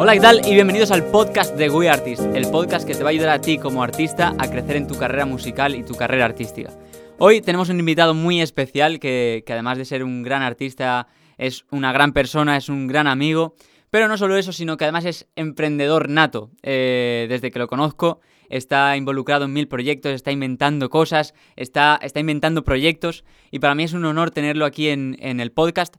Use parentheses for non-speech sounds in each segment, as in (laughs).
Hola, ¿qué tal? Y bienvenidos al podcast de We Artist, el podcast que te va a ayudar a ti como artista a crecer en tu carrera musical y tu carrera artística. Hoy tenemos un invitado muy especial que, además de ser un gran artista, es una gran persona, es un gran amigo, pero no solo eso, sino que además es emprendedor nato. Eh, desde que lo conozco, está involucrado en mil proyectos, está inventando cosas, está, está inventando proyectos y para mí es un honor tenerlo aquí en, en el podcast.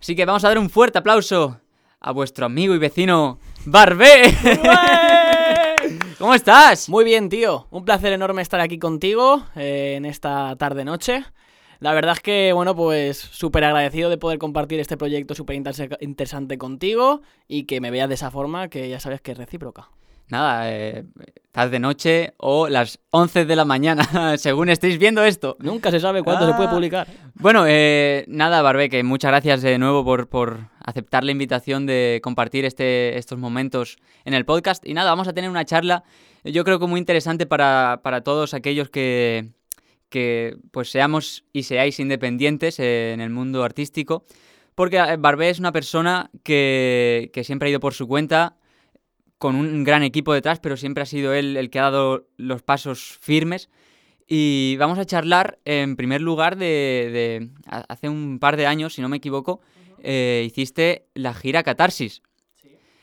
Así que vamos a dar un fuerte aplauso a vuestro amigo y vecino Barbé. (laughs) ¿Cómo estás? Muy bien, tío. Un placer enorme estar aquí contigo eh, en esta tarde-noche. La verdad es que, bueno, pues súper agradecido de poder compartir este proyecto súper interesante contigo y que me veas de esa forma que ya sabes que es recíproca nada, eh, tarde noche o las 11 de la mañana, (laughs) según estéis viendo esto. Nunca se sabe cuándo se puede ah. publicar. Bueno, eh, nada, Barbeque, muchas gracias de nuevo por, por, aceptar la invitación de compartir este, estos momentos en el podcast. Y nada, vamos a tener una charla, yo creo que muy interesante para, para todos aquellos que, que pues seamos y seáis independientes en el mundo artístico. Porque eh, Barbé es una persona que, que siempre ha ido por su cuenta, con un gran equipo detrás, pero siempre ha sido él el que ha dado los pasos firmes. Y vamos a charlar en primer lugar de, hace un par de años, si no me equivoco, eh, hiciste la gira Catarsis.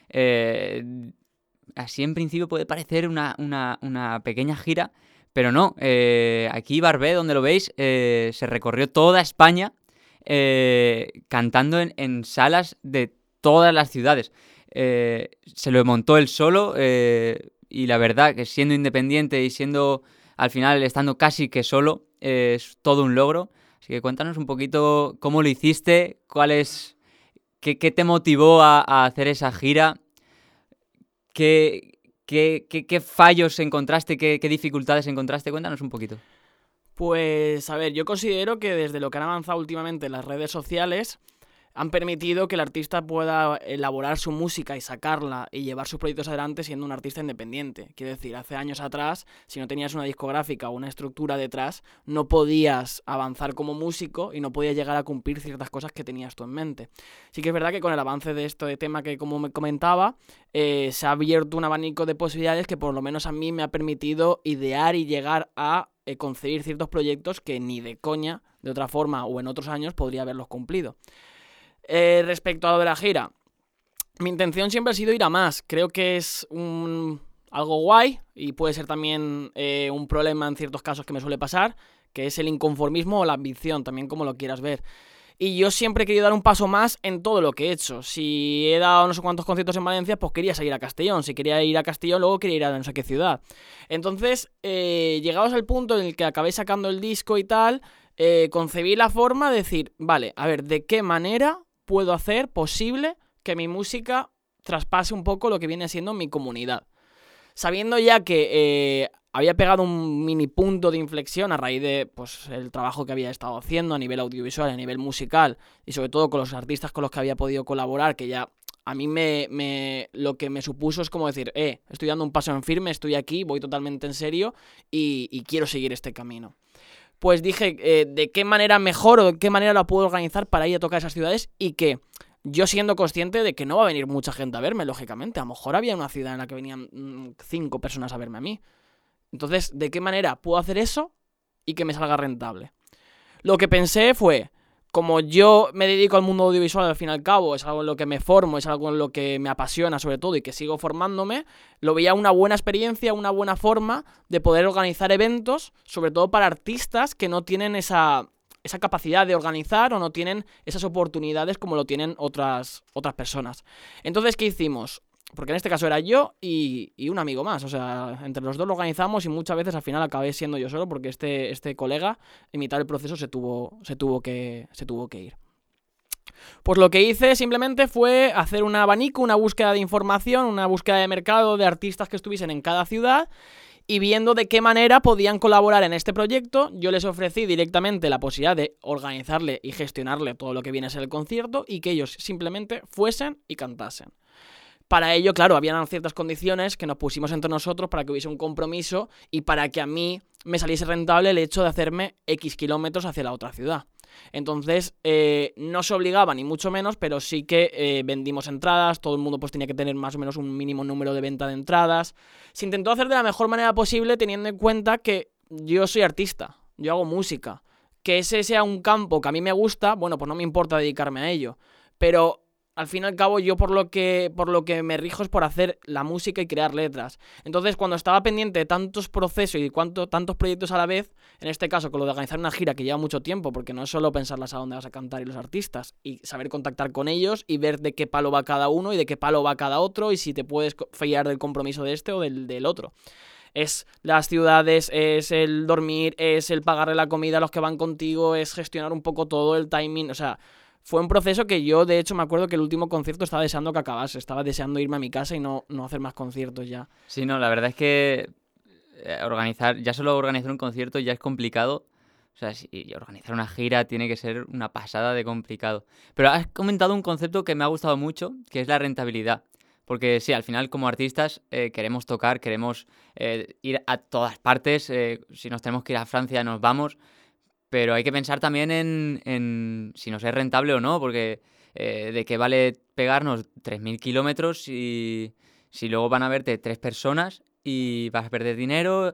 Eh, así en principio puede parecer una, pequeña gira, pero no. Eh, aquí Barbé, donde lo veis, se recorrió toda España cantando en salas de todas las ciudades. Se lo montó él solo y la verdad que siendo independiente y siendo al final estando casi que solo es todo un logro. Que cuéntanos un poquito cómo lo hiciste, cuál es, qué, te motivó a, hacer esa gira, qué, qué, fallos encontraste, qué, dificultades encontraste. Cuéntanos un poquito. Pues a ver, yo considero que desde lo que han avanzado últimamente las redes sociales, han permitido que el artista pueda elaborar su música y sacarla y llevar sus proyectos adelante siendo un artista independiente. Quiero decir, hace años atrás, si no tenías una discográfica o una estructura detrás, no podías avanzar como músico y no podías llegar a cumplir ciertas cosas que tenías tú en mente. Sí que es verdad que con el avance de este tema que como me comentaba, eh, se ha abierto un abanico de posibilidades que por lo menos a mí me ha permitido idear y llegar a eh, concebir ciertos proyectos que ni de coña, de otra forma o en otros años, podría haberlos cumplido. Eh, respecto a lo de la gira, mi intención siempre ha sido ir a más. Creo que es un, algo guay y puede ser también eh, un problema en ciertos casos que me suele pasar, que es el inconformismo o la ambición, también como lo quieras ver. Y yo siempre he querido dar un paso más en todo lo que he hecho. Si he dado no sé cuántos conciertos en Valencia, pues quería seguir a Castellón. Si quería ir a Castellón, luego quería ir a no sé qué ciudad. Entonces, eh, llegados al punto en el que acabé sacando el disco y tal, concebí la forma de decir, vale, a ver, ¿de qué manera puedo hacer posible que mi música traspase un poco lo que viene siendo mi comunidad. Sabiendo ya que eh, había pegado un mini punto de inflexión a raíz de pues, el trabajo que había estado haciendo a nivel audiovisual, a nivel musical y sobre todo con los artistas con los que había podido colaborar, que ya a mí me, lo que me supuso es como decir, eh, estoy dando un paso en firme, estoy aquí, voy totalmente en serio y quiero seguir este camino pues dije eh, de qué manera mejor o de qué manera la puedo organizar para ir a tocar esas ciudades y que yo siendo consciente de que no va a venir mucha gente a verme, lógicamente. A lo mejor había una ciudad en la que venían mm, cinco personas a verme a mí. Entonces, ¿de qué manera puedo hacer eso y que me salga rentable? Lo que pensé fue, como yo me dedico al mundo audiovisual al fin y al cabo, es algo en lo que me formo, es algo en lo que me apasiona sobre todo y que sigo formándome, lo veía una buena experiencia, una buena forma de poder organizar eventos, sobre todo para artistas que no tienen esa, esa capacidad de organizar o no tienen esas oportunidades como lo tienen otras, otras personas. Entonces, ¿qué hicimos? Porque en este caso era yo y, un amigo más. O sea, entre los dos lo organizamos y muchas veces al final acabé siendo yo solo porque este, este colega en mitad del proceso se tuvo, se tuvo, que, se tuvo que ir. Pues lo que hice simplemente fue hacer un abanico, una búsqueda de información, una búsqueda de mercado de artistas que estuviesen en cada ciudad y viendo de qué manera podían colaborar en este proyecto, yo les ofrecí directamente la posibilidad de organizarle y gestionarle todo lo que viene a ser el concierto y que ellos simplemente fuesen y cantasen. Para ello, claro, habían ciertas condiciones que nos pusimos entre nosotros para que hubiese un compromiso y para que a mí me saliese rentable el hecho de hacerme X kilómetros hacia la otra ciudad. Entonces, eh, no se obligaba ni mucho menos, pero sí que eh, vendimos entradas, todo el mundo pues tenía que tener más o menos un mínimo número de venta de entradas. Se intentó hacer de la mejor manera posible teniendo en cuenta que yo soy artista, yo hago música. Que ese sea un campo que a mí me gusta, bueno, pues no me importa dedicarme a ello. Pero al fin y al cabo yo por lo que por lo que me rijo es por hacer la música y crear letras. Entonces, cuando estaba pendiente de tantos procesos y cuánto, tantos proyectos a la vez, en este caso con lo de organizar una gira que lleva mucho tiempo, porque no es solo pensarlas a dónde vas a cantar y los artistas, y saber contactar con ellos y ver de qué palo va cada uno y de qué palo va cada otro y si te puedes fiar del compromiso de este o del, del otro es las ciudades, es el dormir, es el pagarle la comida a los que van contigo, es gestionar un poco todo el timing, o sea, fue un proceso que yo, de hecho, me acuerdo que el último concierto estaba deseando que acabase. Estaba deseando irme a mi casa y no, no hacer más conciertos ya. Sí, no, la verdad es que eh, organizar, ya solo organizar un concierto ya es complicado. O sea, si organizar una gira tiene que ser una pasada de complicado. Pero has comentado un concepto que me ha gustado mucho, que es la rentabilidad. Porque sí, al final como artistas eh, queremos tocar, queremos eh, ir a todas partes. si nos tenemos que ir a Francia, nos vamos. Pero hay que pensar también en, si nos es rentable o no, porque eh, de qué vale pegarnos 3.000 kilómetros si, si luego van a verte tres personas y vas a perder dinero.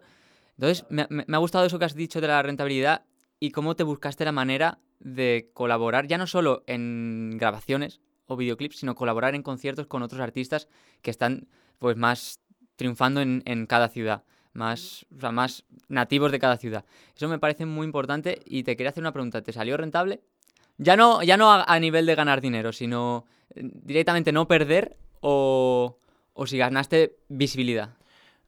Entonces, me, ha gustado eso que has dicho de la rentabilidad y cómo te buscaste la manera de colaborar, ya no solo en grabaciones o videoclips, sino colaborar en conciertos con otros artistas que están pues más triunfando en, en cada ciudad más, o sea, más nativos de cada ciudad. Eso me parece muy importante y te quería hacer una pregunta. ¿Te salió rentable? Ya no, ya no a, nivel de ganar dinero, sino eh, directamente no perder o, o si ganaste visibilidad.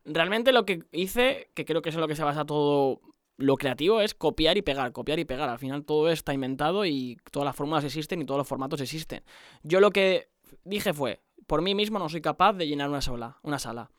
Realmente lo que hice, que creo que es en lo que se basa todo lo creativo, es copiar y pegar, copiar y pegar. Al final todo está inventado y todas las fórmulas existen y todos los formatos existen. Yo lo que dije fue, por mí mismo no soy capaz de llenar una sola, una sala.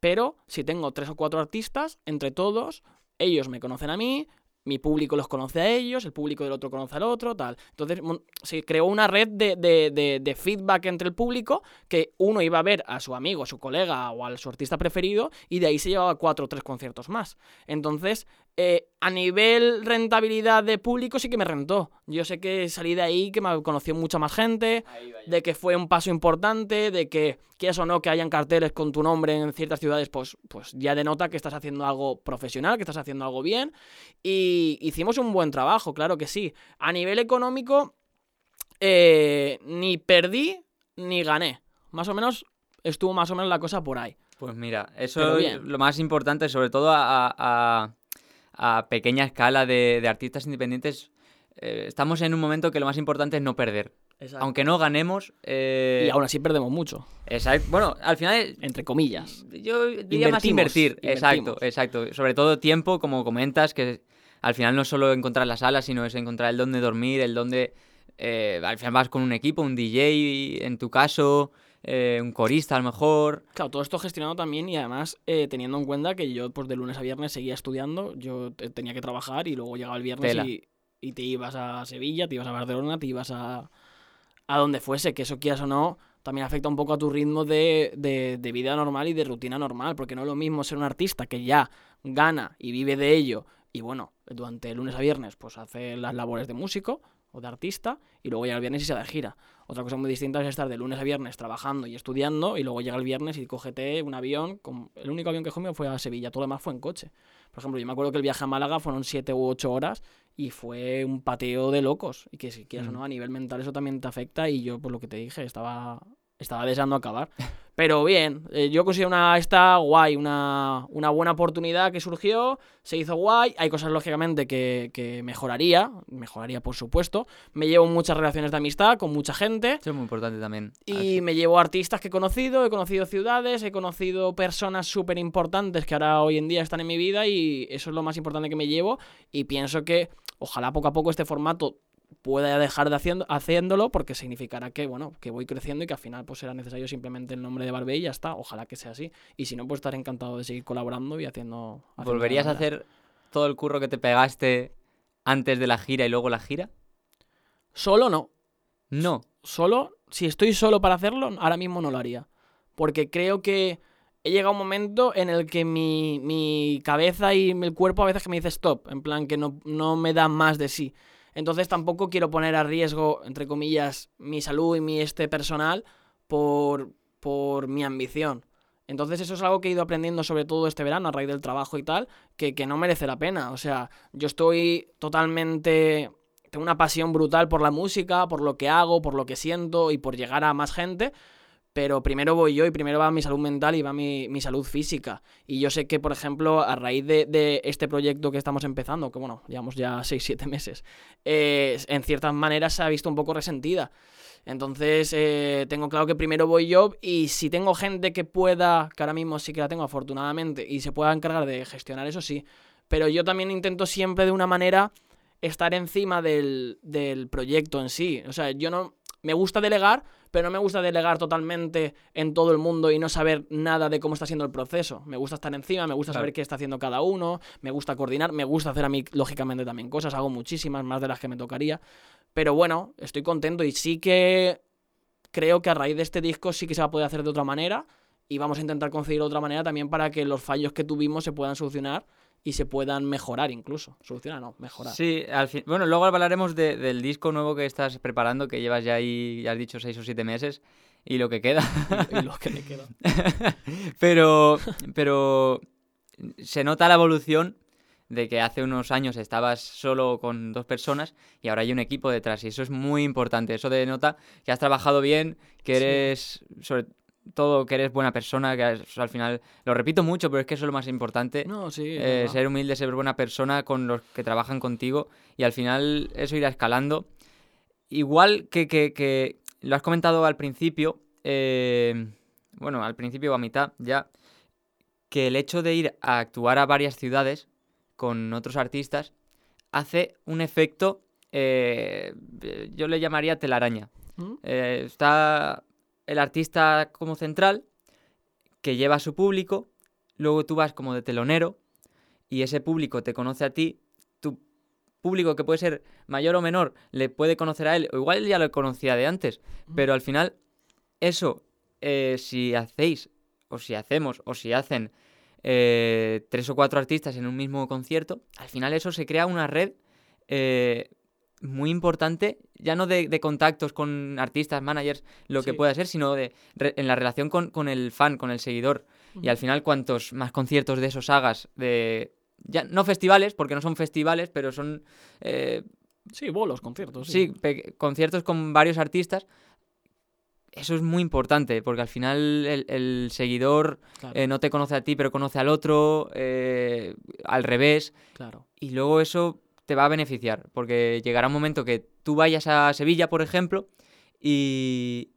Pero si tengo tres o cuatro artistas, entre todos, ellos me conocen a mí, mi público los conoce a ellos, el público del otro conoce al otro, tal. Entonces se creó una red de, de, de, feedback entre el público que uno iba a ver a su amigo, a su colega o a su artista preferido y de ahí se llevaba cuatro o tres conciertos más. Entonces eh, a nivel rentabilidad de público sí que me rentó. Yo sé que salí de ahí, que me conoció mucha más gente, de que fue un paso importante, de que, quieras o no, que hayan carteles con tu nombre en ciertas ciudades, pues, pues ya denota que estás haciendo algo profesional, que estás haciendo algo bien. Y hicimos un buen trabajo, claro que sí. A nivel económico, eh, ni perdí ni gané. Más o menos estuvo más o menos la cosa por ahí. Pues mira, eso es lo más importante, sobre todo a a pequeña escala de, artistas independientes, eh, estamos en un momento que lo más importante es no perder. Aunque no ganemos. Eh, y aún así perdemos mucho. Exacto. Bueno, al final. Entre comillas. Yo diría más invertir. Exacto, exacto. Sobre todo tiempo, como comentas, que al final no es solo encontrar la sala, sino es encontrar el dónde dormir, el dónde. Eh, al final vas con un equipo, un DJ en tu caso. Eh, un corista a lo mejor. Claro, todo esto gestionado también y además eh, teniendo en cuenta que yo pues de lunes a viernes seguía estudiando, yo tenía que trabajar y luego llegaba el viernes y, te ibas a Sevilla, te ibas a Barcelona, te ibas a, a donde fuese, que eso quieras o no, también afecta un poco a tu ritmo de, de, vida normal y de rutina normal, porque no es lo mismo ser un artista que ya gana y vive de ello y bueno, durante lunes a viernes pues hace las labores de músico o de artista y luego llega el viernes y se da de gira. Otra cosa muy distinta es estar de lunes a viernes trabajando y estudiando y luego llega el viernes y cógete un avión. Con... El único avión que cogí fue a Sevilla, todo lo demás fue en coche. Por ejemplo, yo me acuerdo que el viaje a Málaga fueron 7 u 8 horas y fue un pateo de locos. Y que si quieres o no, a nivel mental eso también te afecta y yo, por lo que te dije, estaba, estaba deseando acabar. (laughs) Pero bien, eh, yo considero una, esta guay, una, una, buena oportunidad que surgió, se hizo guay, hay cosas lógicamente que, que, mejoraría, mejoraría por supuesto, me llevo muchas relaciones de amistad con mucha gente. Eso es muy importante también. Y me llevo artistas que he conocido, he conocido ciudades, he conocido personas súper importantes que ahora hoy en día están en mi vida y eso es lo más importante que me llevo y pienso que ojalá poco a poco este formato pueda dejar de haciendo, haciéndolo porque significará que, bueno, que voy creciendo y que al final pues será necesario simplemente el nombre de Barbie y ya está. Ojalá que sea así. Y si no, pues estaré encantado de seguir colaborando y haciendo... ¿Volverías a hacer todo el curro que te pegaste antes de la gira y luego la gira? Solo no. No. Solo, si estoy solo para hacerlo, ahora mismo no lo haría. Porque creo que he llegado a un momento en el que mi, mi cabeza y el cuerpo a veces que me dice stop, en plan que no, no me da más de sí. Entonces tampoco quiero poner a riesgo, entre comillas, mi salud y mi este personal por, por mi ambición. Entonces eso es algo que he ido aprendiendo sobre todo este verano a raíz del trabajo y tal, que, que no merece la pena. O sea, yo estoy totalmente... Tengo una pasión brutal por la música, por lo que hago, por lo que siento y por llegar a más gente, pero primero voy yo y primero va mi salud mental y va mi, mi salud física. Y yo sé que, por ejemplo, a raíz de, este proyecto que estamos empezando, que bueno, llevamos ya (laughs) 6-7 meses, en ciertas maneras se ha visto un poco resentida. Entonces, eh, tengo claro que primero voy yo y si tengo gente que pueda, que ahora mismo sí que la tengo afortunadamente, y se pueda encargar de gestionar eso, sí. Pero yo también intento siempre de una manera estar encima del, del proyecto en sí. O sea, yo no... Me gusta delegar, pero no me gusta delegar totalmente en todo el mundo y no saber nada de cómo está siendo el proceso. Me gusta estar encima, me gusta Claro. saber qué está haciendo cada uno, me gusta coordinar, me gusta hacer a mí, lógicamente, también cosas, hago muchísimas, más de las que me tocaría. Pero bueno, estoy contento y sí que creo que a raíz de este disco sí que se va a poder hacer de otra manera y vamos a intentar conseguir otra manera también para que los fallos que tuvimos se puedan solucionar y se puedan mejorar incluso. Solucionar, no, mejorar. Sí, al fin... Bueno, luego hablaremos de- del disco nuevo que estás preparando, que llevas ya ahí, ya has dicho, seis o siete meses, y lo que queda. (laughs) Y lo que le queda. (laughs) pero, pero se nota la evolución de que hace unos años estabas solo con dos personas y ahora hay un equipo detrás y eso es muy importante. Eso denota que has trabajado bien, que Sí. eres, sobre todo, que eres buena persona, que al final, lo repito mucho, pero es que eso es lo más importante. No, sí. Eh, ser humilde, ser buena persona con los que trabajan contigo y al final eso irá escalando. Igual que, que- que lo has comentado al principio, eh, bueno, al principio o a mitad ya, que el hecho de ir a actuar a varias ciudades con otros artistas hace un efecto, eh, yo le llamaría telaraña. ¿Mm? Eh, está el artista como central, que lleva a su público, luego tú vas como de telonero y ese público te conoce a ti, tu público que puede ser mayor o menor le puede conocer a él, o igual ya lo conocía de antes, pero al final eso, eh, si hacéis, o si hacemos, o si hacen eh, tres o cuatro artistas en un mismo concierto, al final eso se crea una red eh, muy importante, ya no de, de contactos con artistas, managers, lo que pueda ser, sino de re- en la relación con, con el fan, con el seguidor. Y al final, cuantos más conciertos de esos hagas, de ya no festivales, porque no son festivales, pero son eh, Sí, bolos, conciertos. sí, conciertos con varios artistas. Eso es muy importante, porque al final el, el seguidor Claro, eh, no te conoce a ti, pero conoce al otro, eh, al revés, claro. y luego eso te va a beneficiar, porque llegará un momento que tú vayas a Sevilla, por ejemplo, y,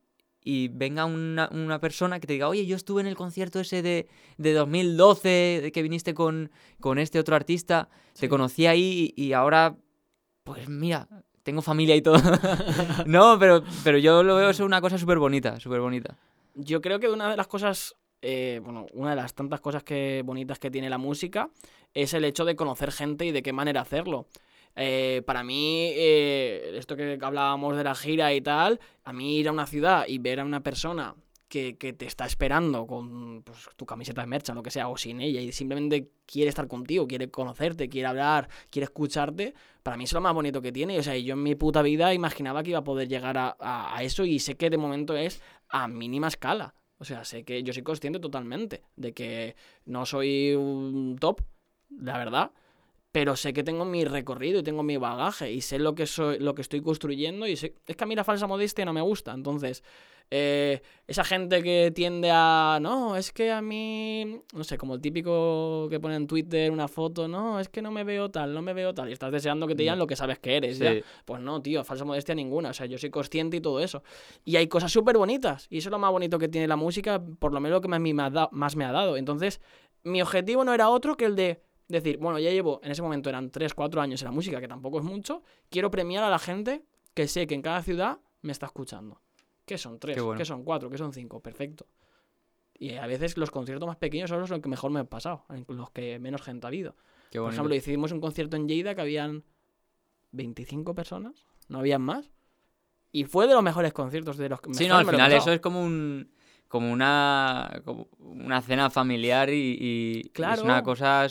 y venga una, una persona que te diga, oye, yo estuve en el concierto ese de, de 2012, de que viniste con, con este otro artista, te conocí ahí y, y ahora, pues mira, tengo familia y todo. (laughs) no, pero, pero yo lo veo eso una cosa súper bonita, súper bonita. Yo creo que una de las cosas, eh, bueno, una de las tantas cosas que, bonitas que tiene la música es el hecho de conocer gente y de qué manera hacerlo. Eh, para mí, eh, esto que hablábamos de la gira y tal, a mí ir a una ciudad y ver a una persona que, que te está esperando con pues, tu camiseta de mercha, lo que sea, o sin ella, y simplemente quiere estar contigo, quiere conocerte, quiere hablar, quiere escucharte, para mí es lo más bonito que tiene. O sea, yo en mi puta vida imaginaba que iba a poder llegar a, a- a eso y sé que de momento es a mínima escala. O sea, sé que yo soy consciente totalmente de que no soy un top, la verdad, pero sé que tengo mi recorrido y tengo mi bagaje y sé lo que soy, lo que estoy construyendo y sé, es que a mí la falsa modestia no me gusta. Entonces, eh, esa gente que tiende a, no, es que a mí, no sé, como el típico que pone en Twitter una foto, no, es que no me veo tal, no me veo tal, y estás deseando que te digan lo que sabes que eres, ¿ya? Pues no, tío, falsa modestia ninguna. O sea, yo soy consciente y todo eso. Y hay cosas súper bonitas. Y eso es lo más bonito que tiene la música, por lo menos lo que más me ha, da- más me ha dado. Entonces, mi objetivo no era otro que el de decir, bueno, ya llevo, en ese momento eran 3, 4 años en la música, que tampoco es mucho. Quiero premiar a la gente que sé que en cada ciudad me está escuchando. ¿Qué son? ¿Tres? Qué bueno. ¿Qué son? ¿Cuatro? ¿Qué son? Cinco. Perfecto. Y a veces los conciertos más pequeños son los que mejor me han pasado, los que menos gente ha habido. Qué Por ejemplo, hicimos un concierto en Lleida que habían 25 personas, no habían más. Y fue de los mejores conciertos de los que Sí, no, al final eso es como un como una como una cena familiar y, y- y es Claro. una cosa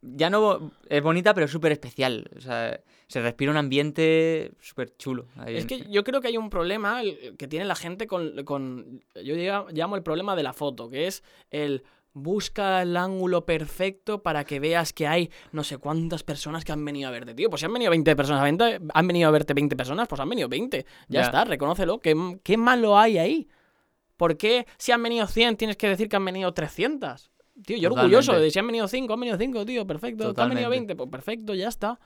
ya no es bonita, pero súper especial. O sea, se respira un ambiente súper chulo. ahí Es que yo creo que hay un problema que tiene la gente con, con- yo llamo el problema de la foto, que es el busca el ángulo perfecto para que veas que hay no sé cuántas personas que han venido a verte, tío. Pues si han venido 20 personas a verte, han venido a verte 20 personas, pues han venido 20. Ya, Ya. está, reconócelo. ¿Qué, ¿Qué malo hay ahí? ¿Por qué si han venido 100 tienes que decir que han venido 300? Tío, yo orgulloso de si han venido 5, han venido 5, tío, perfecto. ¿Que han venido Totalmente. 20? Pues perfecto, ya está.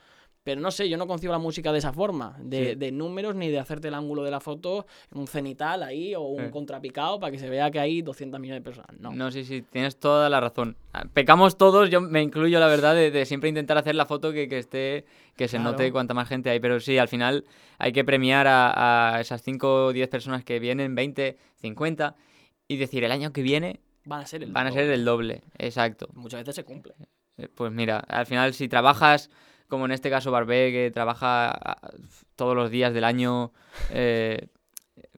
Pero no sé, yo no concibo la música de esa forma, de, Sí. de números ni de hacerte el ángulo de la foto en un cenital ahí o un Eh. contrapicado para que se vea que hay 200 millones de personas. No. No, sí, sí, tienes toda la razón. Ah, Pecamos todos, yo me incluyo, la verdad, de, de siempre intentar hacer la foto que, que esté, que se Claro. note cuanta más gente hay. Pero sí, al final hay que premiar a, a esas 5 o 10 personas que vienen, 20, 50, y decir, el año que viene Van a ser el van a ser doble. el doble. Exacto. Muchas veces se cumple. Eh, Pues mira, al final si trabajas, como en este caso Barbé, que trabaja ah, todos los días del año... eh,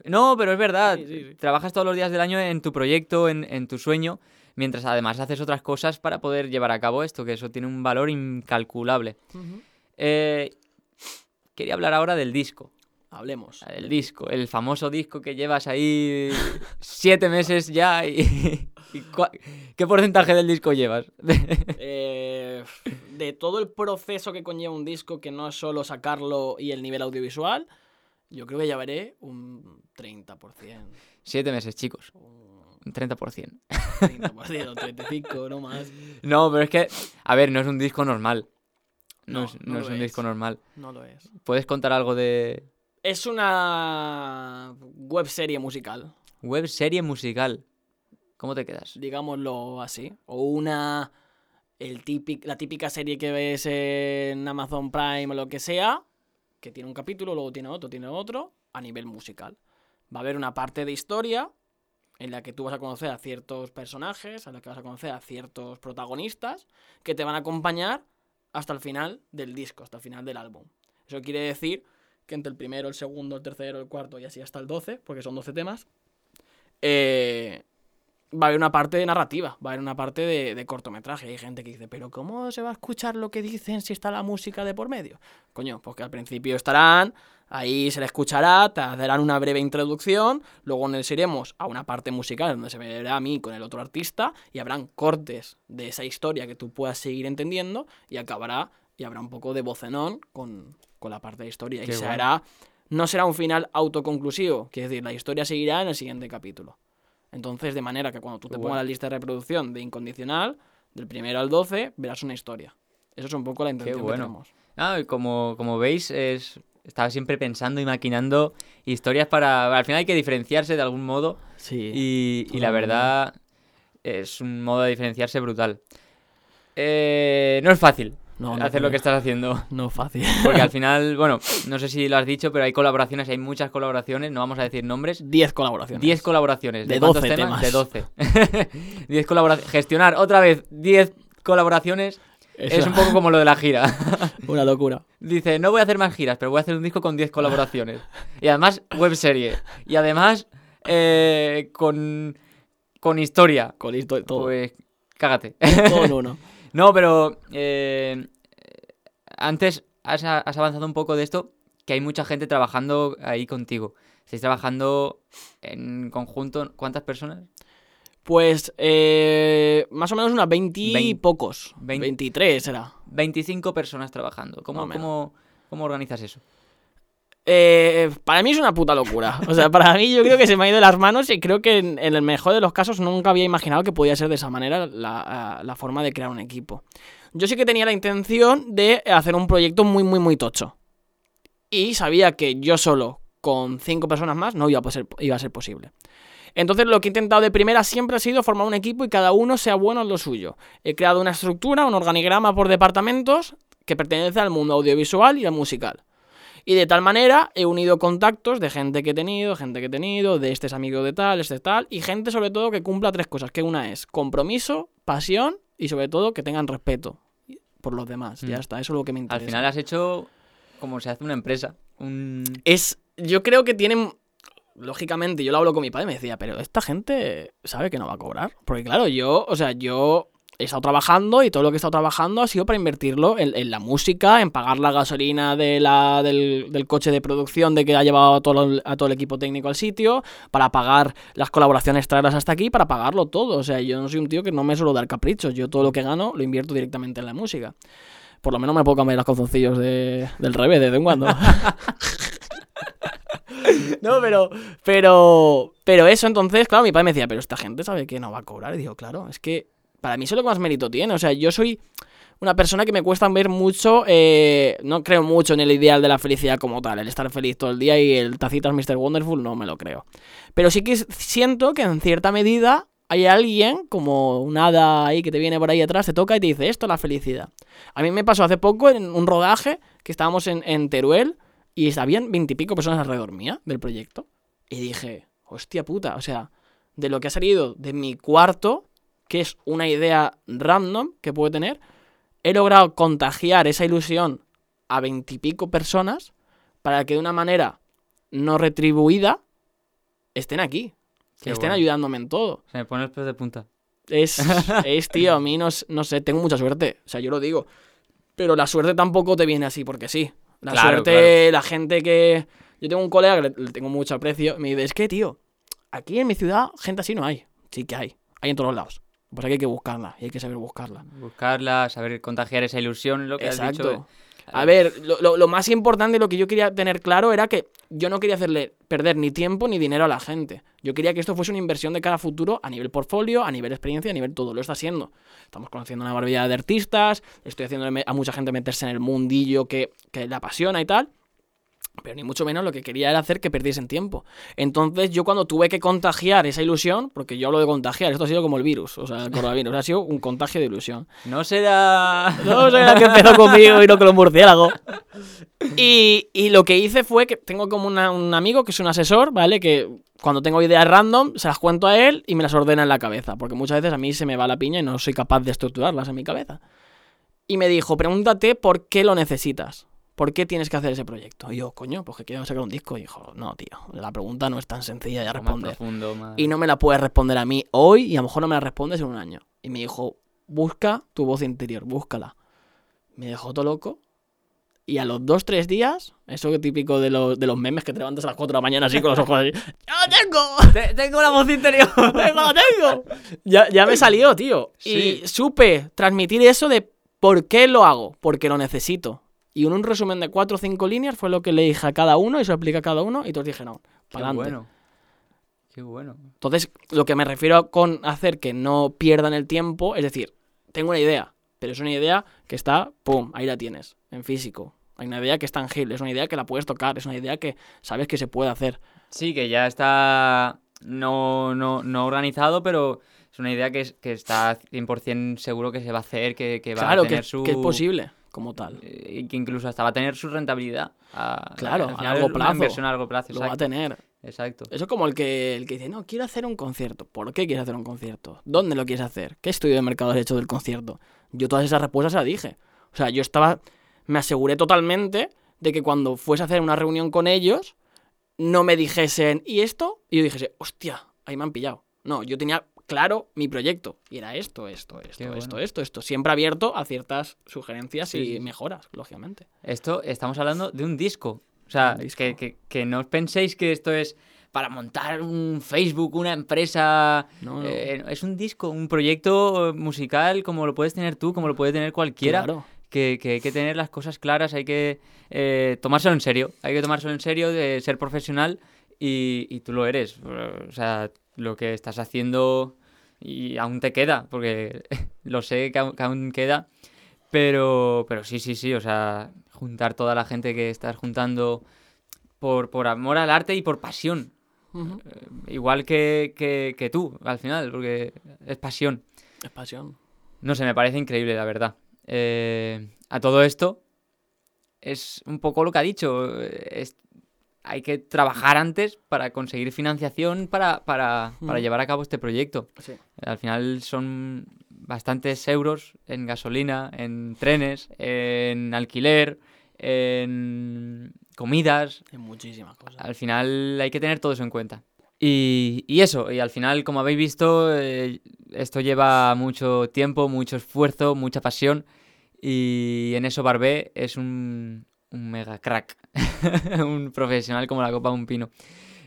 No, pero es verdad, Sí, sí, sí. trabajas todos los días del año en tu proyecto, en, en tu sueño, mientras además haces otras cosas para poder llevar a cabo esto, que eso tiene un valor incalculable. Eh, quería hablar ahora del disco. Hablemos. El disco, el famoso disco que llevas ahí siete meses ya y... (laughs) y cua- ¿Qué porcentaje del disco llevas? Eh, de todo el proceso que conlleva un disco, que no es solo sacarlo y el nivel audiovisual, yo creo que llevaré un 30%. Siete meses, chicos. Un Un 30%. 30% o 35%, no más. (laughs) No, pero es que, a ver, no es un disco normal. No, No, es, no no lo es un es. disco normal. No lo es. ¿Puedes contar algo de Es una web serie musical, web serie musical? ¿Cómo te quedas? digámoslo así. O una. El típic, la típica serie que ves en Amazon Prime o lo que sea, que tiene un capítulo, luego tiene otro, tiene otro, a nivel musical. Va a haber una parte de historia en la que tú vas a conocer a ciertos personajes, en la que vas a conocer a ciertos protagonistas, que te van a acompañar hasta el final del disco, hasta el final del álbum. Eso quiere decir que entre el primero, el segundo, el tercero, el cuarto y así hasta el 12, porque son 12 temas, eh, va a haber una parte de narrativa, va a haber una parte de, de cortometraje. Hay gente que dice, pero ¿cómo se va a escuchar lo que dicen si está la música de por medio? Coño, porque al principio estarán, ahí se le escuchará, te darán una breve introducción, luego nos iremos a una parte musical donde se verá a mí con el otro artista y habrán cortes de esa historia que tú puedas seguir entendiendo y acabará y habrá un poco de vocenón con, con la parte de historia. Qué y se hará, no será un final autoconclusivo, que es decir, la historia seguirá en el siguiente capítulo. Entonces, de manera que cuando tú te pongas la lista de reproducción de incondicional, del primero al 12, verás una historia. Eso es un poco la intención bueno. que tenemos. Ah, y como, como veis, es, estaba siempre pensando y maquinando historias para... Al final hay que diferenciarse de algún modo Sí. y, y la verdad es un modo de diferenciarse brutal. Eh, no es fácil No, no hacer lo que estás haciendo. (laughs) No fácil. Porque al (laughs) final, bueno, no sé si lo has dicho, pero hay colaboraciones, hay muchas colaboraciones, no vamos a decir nombres. 10 colaboraciones. 10 colaboraciones. De cuántos 12 temas? temas. De 12. 10 colaboraciones. Gestionar otra vez 10 colaboraciones es un poco como lo de la gira. (laughs) una locura. Dice, no voy a hacer más giras, pero voy a hacer un disco con 10 colaboraciones. Y además, web serie. Y además, eh, con, con historia. Con listo todo. Pues, cágate. todo en uno. No, pero eh, antes has, has avanzado un poco de esto, que hay mucha gente trabajando ahí contigo. Estáis trabajando en conjunto, ¿cuántas personas? Pues eh, más o menos unas 20 y Vein- pocos. vein- 23 será. 25 personas trabajando. ¿Cómo, Más o menos. cómo, cómo organizas eso? Eh, para mí es una puta locura. O sea, para mí yo creo que se me ha ido las manos y creo que en, el mejor de los casos nunca había imaginado que podía ser de esa manera la, la forma de crear un equipo. Yo sí que tenía la intención de hacer un proyecto muy, muy, muy tocho. Y sabía que yo solo, con cinco personas más, no iba a, ser, iba a ser posible. Entonces lo que he intentado de primera siempre ha sido formar un equipo y cada uno sea bueno en lo suyo. He creado una estructura, un organigrama por departamentos que pertenece al mundo audiovisual y al musical. Y de tal manera he unido contactos de gente que he tenido, gente que he tenido, de este es amigo de tal, este es tal, y gente sobre todo que cumpla tres cosas, que una es compromiso, pasión y sobre todo que tengan respeto por los demás. Ya Mm. está, eso es lo que me interesa. Al final has hecho como se hace una empresa. Un... es, yo creo que tienen, lógicamente, yo lo hablo con mi padre y me decía, pero esta gente sabe que no va a cobrar. Porque claro, yo, o sea, yo he estado trabajando y todo lo que he estado trabajando ha sido para invertirlo en, la música, en pagar la gasolina de la, del, coche de producción de que ha llevado a todo, a todo el equipo técnico al sitio, para pagar las colaboraciones traerlas hasta aquí, para pagarlo todo. O sea, yo no soy un tío que no me suelo dar caprichos. Yo todo lo que gano lo invierto directamente en la música. Por lo menos me puedo cambiar los calzoncillos de, del revés de vez en cuando. (laughs) no, pero, pero, pero eso entonces, claro, mi padre me decía, pero esta gente sabe que no va a cobrar. Y digo, claro, es que para mí eso es lo que más mérito tiene. O sea, yo soy una persona que me cuesta ver mucho, eh, no creo mucho en el ideal de la felicidad como tal, el estar feliz todo el día y el tacitas Mr. Wonderful no me lo creo. Pero sí que siento que en cierta medida hay alguien, como un hada ahí que te viene por ahí atrás, te toca y te dice, esto es la felicidad. A mí me pasó hace poco en un rodaje que estábamos en, Teruel y habían veintipico personas alrededor mía del proyecto. Y dije, hostia puta, o sea, de lo que ha salido de mi cuarto, que es una idea random que puedo tener, he logrado contagiar esa ilusión a veintipico personas para que de una manera no retribuida estén aquí. estén ayudándome en todo. Se me pone el pez de punta. Es, (laughs) es tío, a mí no, no, sé, tengo mucha suerte. O sea, yo lo digo. Pero la suerte tampoco te viene así porque sí. La suerte, la gente que. Yo tengo un colega que le, tengo mucho aprecio. Me dice, es que, tío, aquí en mi ciudad, gente así no hay. Sí que hay. Hay en todos lados. Pues aquí hay que buscarla y hay que saber buscarla. Buscarla, saber contagiar esa ilusión, lo que Exacto. has dicho. A ver, lo, lo, más importante, lo que yo quería tener claro era que yo no quería hacerle perder ni tiempo ni dinero a la gente. Yo quería que esto fuese una inversión de cara a futuro a nivel portfolio, a nivel experiencia, a nivel todo. Lo está siendo. Estamos conociendo una barbaridad de artistas, estoy haciendo a mucha gente meterse en el mundillo que, que le apasiona y tal. Pero ni mucho menos lo que quería era hacer que perdiesen tiempo. Entonces yo cuando tuve que contagiar esa ilusión, porque yo hablo de contagiar, esto ha sido como el virus, o sea, el coronavirus, ha sido un contagio de ilusión. No será... No será que empezó conmigo y no con los murciélagos. (laughs) Y, y lo que hice fue que tengo como un amigo que es un asesor, ¿vale? Que cuando tengo ideas random, se las cuento a él y me las ordena en la cabeza, porque muchas veces a mí se me va la piña y no soy capaz de estructurarlas en mi cabeza. Y me dijo, pregúntate por qué lo necesitas. ¿Por qué tienes que hacer ese proyecto? Y yo, coño, pues que quiero sacar un disco. Y dijo, no, tío, la pregunta no es tan sencilla de responder. y no me la puedes responder a mí hoy y a lo mejor no me la respondes en un año. Y me dijo, busca tu voz interior, búscala. Me dejó todo loco. Y a los dos, tres días, eso típico de los, de los memes que te levantas a las cuatro de la mañana así con los ojos así. (laughs) ¡Ya tengo! tengo la voz interior. (laughs) ¡Tengo, tengo! Ya, ya me salió, tío. Y supe transmitir eso de por qué lo hago. Porque lo necesito. Y en un resumen de cuatro o cinco líneas fue lo que le dije a cada uno y se aplica a cada uno y todos dijeron, para adelante. Bueno. Qué bueno. Entonces, lo que me refiero con hacer que no pierdan el tiempo, es decir, tengo una idea, pero es una idea que está, ¡pum!, ahí la tienes, en físico. Hay una idea que es tangible, es una idea que la puedes tocar, es una idea que sabes que se puede hacer. Sí, que ya está no, no, no organizado, pero es una idea que, que está 100% seguro que se va a hacer, que, que va a tener su... que es posible como tal. Eh, y que incluso hasta va a tener su rentabilidad. claro, a largo plazo. inversión a largo plazo. Lo va a tener. Exacto. Eso es como el que, el que dice, no, quiero hacer un concierto. ¿Por qué quieres hacer un concierto? ¿Dónde lo quieres hacer? ¿Qué estudio de mercado has hecho del concierto? Yo todas esas respuestas las dije. O sea, yo estaba, me aseguré totalmente de que cuando fuese a hacer una reunión con ellos, no me dijesen, ¿y esto? Y yo dijese, hostia, ahí me han pillado. No, yo tenía claro mi proyecto. Y era esto, esto, esto, esto, esto, esto. Siempre abierto a ciertas sugerencias y mejoras, lógicamente. Esto, estamos hablando de un disco. O sea, Que, que, no os penséis que esto es para montar un Facebook, una empresa. No, eh, es un disco, un proyecto musical como lo puedes tener tú, como lo puede tener cualquiera. Claro. Que, hay que tener las cosas claras, hay que eh, tomárselo en serio. Hay que tomárselo en serio, de ser profesional y, y tú lo eres. O sea, lo que estás haciendo y aún te queda, porque (laughs) lo sé que aún, queda, pero, pero sí, sí, sí, o sea, juntar toda la gente que estás juntando por, por amor al arte y por pasión. Eh, igual que, que, tú, al final, porque es pasión. Es pasión. No sé, me parece increíble, la verdad. Eh, a todo esto, es un poco lo que ha dicho. Es, hay que trabajar antes para conseguir financiación para, para, para llevar a cabo este proyecto. Al final son bastantes euros en gasolina, en trenes, en alquiler, en comidas. En muchísimas cosas. Al final hay que tener todo eso en cuenta. Y, y eso, y al final, como habéis visto, eh, esto lleva mucho tiempo, mucho esfuerzo, mucha pasión. Y en eso Barbé es un, un mega crack, (laughs) un profesional como la copa de un pino.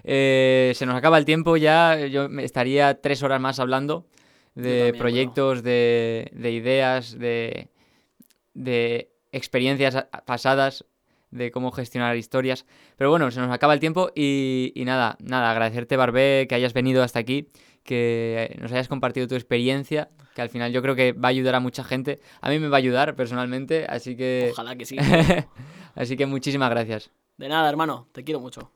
Eh, se nos acaba el tiempo ya, yo me- estaría tres horas más hablando de también, proyectos, de, de ideas, de, de experiencias pasadas, de cómo gestionar historias. Pero bueno, se nos acaba el tiempo y, y nada, nada, agradecerte Barbé que hayas venido hasta aquí, que nos hayas compartido tu experiencia, que al final yo creo que va a ayudar a mucha gente. A mí me va a ayudar personalmente, así que... Ojalá que sí. (laughs) así que muchísimas gracias. De nada, hermano, te quiero mucho.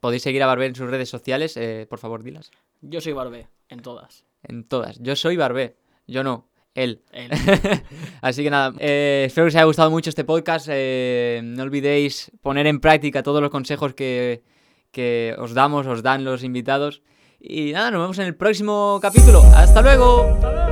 Podéis seguir a Barbé en sus redes sociales, eh, por favor, dilas. Yo soy Barbé, en todas. En todas. Yo soy Barbé, yo no, él. Él. (laughs) Así que nada, eh, espero que os haya gustado mucho este podcast. eh, no olvidéis poner en práctica todos los consejos que, que os damos, os dan los invitados. Y nada, nos vemos en el próximo capítulo. ¡Hasta luego!